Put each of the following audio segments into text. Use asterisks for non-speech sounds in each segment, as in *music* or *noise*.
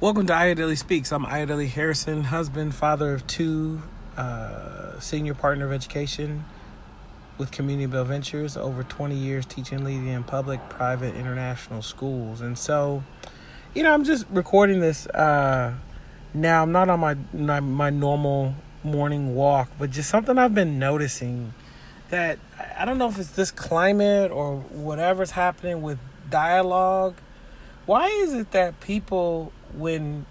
Welcome to Ayodele Speaks. I'm Ayodele Harrison, husband, father of two, uh, senior partner of education with CommunityBuild Ventures, over 20 years teaching, leading in public, private, international schools. And so, you know, I'm just recording this uh, now. I'm not on my, my my normal morning walk, but just something I've been noticing that I don't know if it's this climate or whatever's happening with dialogue. Why is it that people when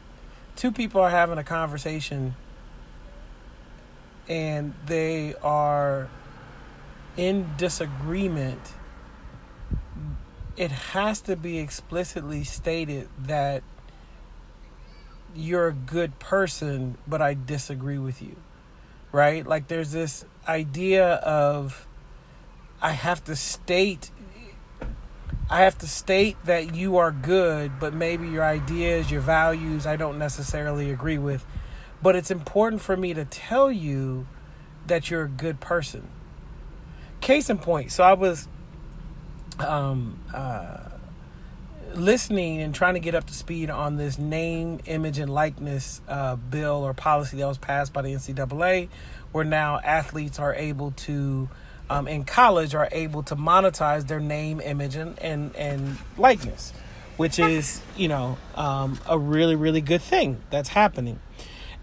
two people are having a conversation and they are in disagreement, it has to be explicitly stated that you're a good person, but I disagree with you. Right? Like there's this idea of I have to state I have to state that you are good, but maybe your ideas, your values, I don't necessarily agree with. But it's important for me to tell you that you're a good person. Case in point, so I was um, uh, listening and trying to get up to speed on this name, image, and likeness uh, bill or policy that was passed by the NCAA, where now athletes are able to um, in college are able to monetize their name, image, and, and, and likeness, which is, you know, um, a really, really good thing that's happening.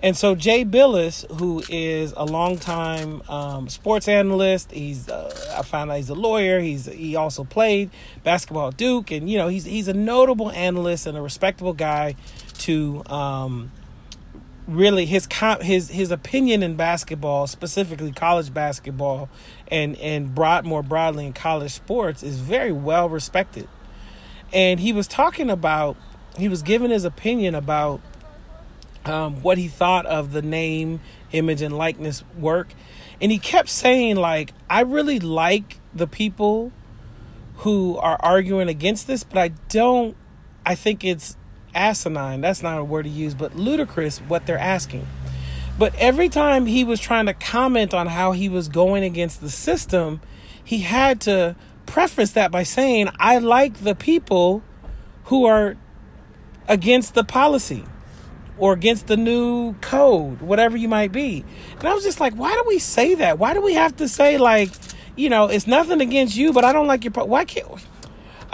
And so Jay Bilas, who is a longtime um, sports analyst, he's uh, I found out he's a lawyer. He's he also played basketball at Duke, and you know he's he's a notable analyst and a respectable guy to um, really his his his opinion in basketball, specifically college basketball, and and broad more broadly in college sports, is very well respected. And he was talking about, he was giving his opinion about um, what he thought of the name, image, and likeness work, and he kept saying like, I really like the people who are arguing against this, but I don't. I think it's asinine, that's not a word to use, but ludicrous what they're asking. But every time he was trying to comment on how he was going against the system, he had to preface that by saying, I like the people who are against the policy or against the new code, whatever you might be. And I was just like, why do we say that? Why do we have to say, like, you know, it's nothing against you, but I don't like your. Po-? Why can't.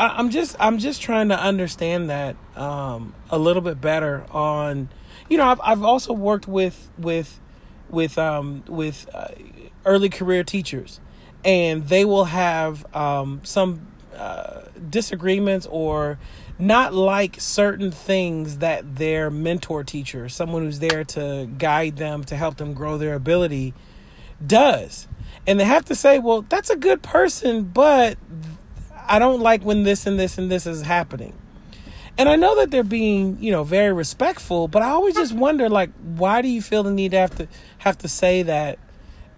I, am just I'm just trying to understand that um, a little bit better. On you know I've I've also worked with with with um, with uh, early career teachers, and they will have um, some uh, disagreements or not like certain things that their mentor teacher, someone who's there to guide them to help them grow their ability, does. And they have to say, well, that's a good person, but I don't like when this and this and this is happening. And I know that they're being, you know, very respectful, but I always just wonder like why do you feel the need to have to have to say that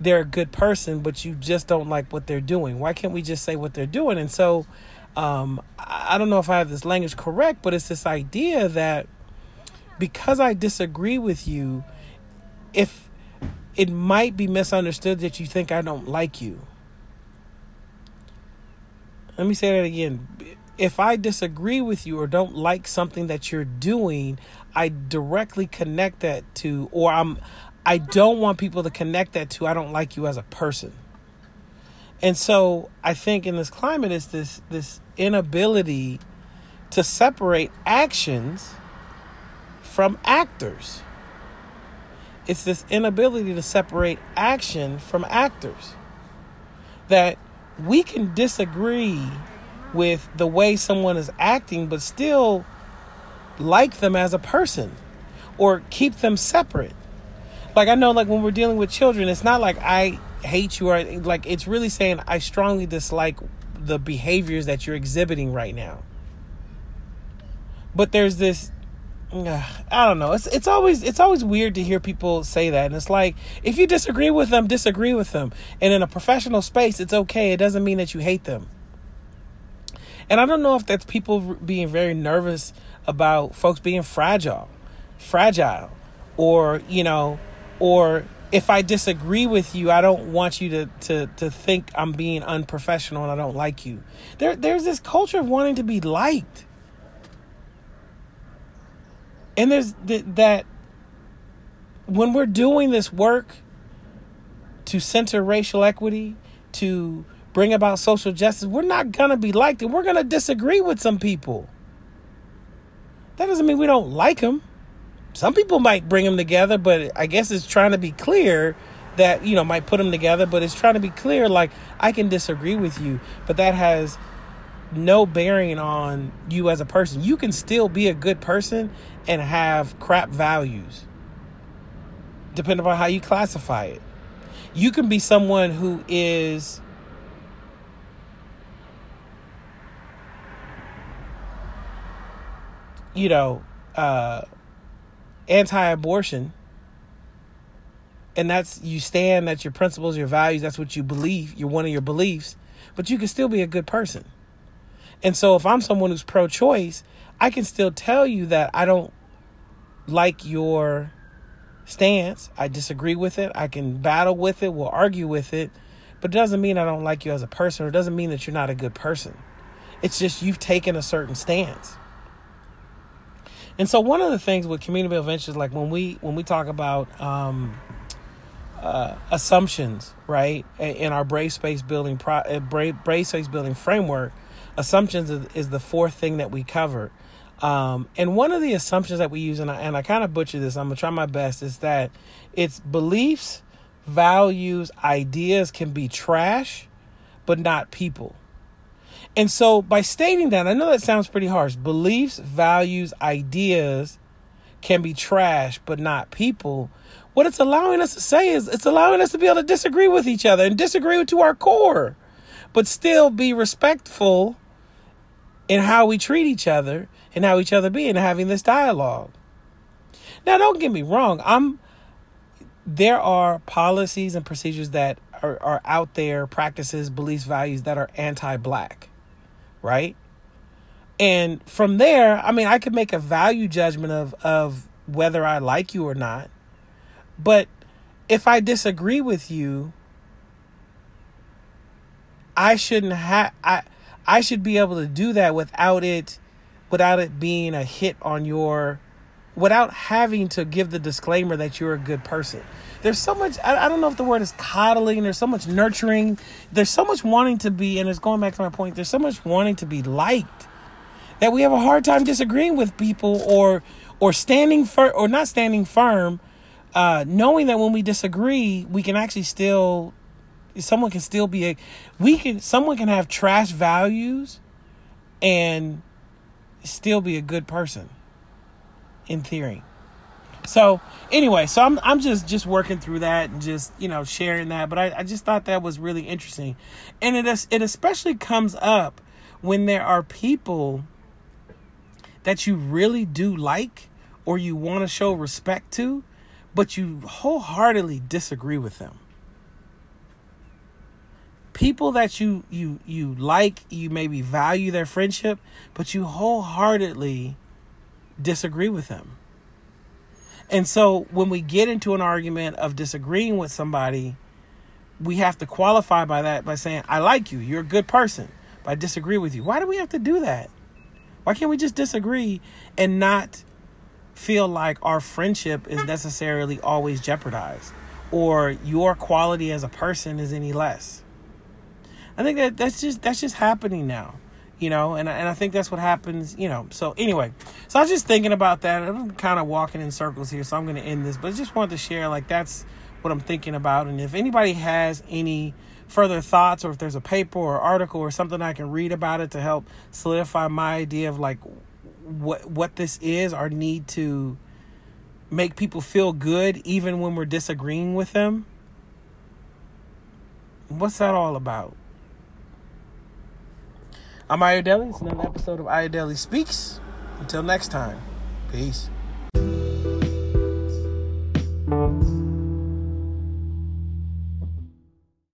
they're a good person but you just don't like what they're doing? Why can't we just say what they're doing? And so um I don't know if I have this language correct, but it's this idea that because I disagree with you, if it might be misunderstood that you think I don't like you let me say that again. If I disagree with you or don't like something that you're doing, I directly connect that to or I'm I don't want people to connect that to I don't like you as a person. And so I think in this climate is this this inability to separate actions from actors. It's this inability to separate action from actors. That we can disagree with the way someone is acting, but still like them as a person or keep them separate. Like I know like when we're dealing with children, it's not like I hate you or like it's really saying I strongly dislike the behaviors that you're exhibiting right now. But there's this *sighs* I don't know. It's it's always it's always weird to hear people say that, and it's like if you disagree with them, disagree with them. And in a professional space, it's okay. It doesn't mean that you hate them. And I don't know if that's people being very nervous about folks being fragile, fragile, or you know, or if I disagree with you, I don't want you to to to think I'm being unprofessional and I don't like you. There there's this culture of wanting to be liked And there's th- that when we're doing this work to center racial equity, to bring about social justice, we're not going to be liked and we're going to disagree with some people. That doesn't mean we don't like them. Some people might bring them together, but I guess it's trying to be clear that, you know, might put them together, but it's trying to be clear like I can disagree with you, but that has no bearing on you as a person. You can still be a good person and have crap values, depending on how you classify it. You can be someone who is you know, uh, anti-abortion, and that's you stand, that's your principles, your values, that's what you believe, you're one of your beliefs, but you can still be a good person. And so, if I'm someone who's pro-choice, I can still tell you that I don't like your stance. I disagree with it. I can battle with it. We'll argue with it. But it doesn't mean I don't like you as a person. Or it doesn't mean that you're not a good person. It's just you've taken a certain stance. And so one of the things with community ventures, like when we when we talk about um, uh, assumptions, right, in our brave space building pro, uh, brave, brave space building framework, assumptions is, the fourth thing that we cover. Um, and one of the assumptions that we use, and I, and I kind of butcher this, I'm gonna try my best, is that it's beliefs, values, ideas can be trash, but not people. And so by stating that, I know that sounds pretty harsh. Beliefs, values, ideas can be trash, but not people. What it's allowing us to say is it's allowing us to be able to disagree with each other and disagree to our core, but still be respectful in how we treat each other and how each other be and having this dialogue. Now, don't get me wrong. I'm there are policies and procedures that are, are out there, practices, beliefs, values that are anti-black right? And from there, I mean, I could make a value judgment of of whether I like you or not. But if I disagree with you, I shouldn't have I I should be able to do that without it without it being a hit on your without having to give the disclaimer that you're a good person. There's so much, I, I, don't know if the word is coddling, there's so much nurturing, there's so much wanting to be, and it's going back to my point, there's so much wanting to be liked that we have a hard time disagreeing with people or or standing firm or not standing firm, uh, knowing that when we disagree, we can actually still someone can still be a we can someone can have trash values and still be a good person in theory. So anyway, so I'm I'm just just working through that and just you know sharing that. But I, I just thought that was really interesting, and it is, it especially comes up when there are people that you really do like or you want to show respect to, but you wholeheartedly disagree with them. People that you you you like, you maybe value their friendship, but you wholeheartedly disagree with them. And so when we get into an argument of disagreeing with somebody, we have to qualify by that by saying, I like you, you're a good person, but I disagree with you. Why do we have to do that? Why can't we just disagree and not feel like our friendship is necessarily always jeopardized or your quality as a person is any less? I think that that's just that's just happening now you know, and and I think that's what happens, you know. So anyway, so I was just thinking about that. I'm kind of walking in circles here, so I'm going to end this, but I just wanted to share like that's what I'm thinking about, and if anybody has any further thoughts or if there's a paper or article or something I can read about it to help solidify my idea of like what what this is, our need to make people feel good even when we're disagreeing with them. What's that all about? I'm Ayodele. It's another episode of Ayodele Speaks. Until next time, peace.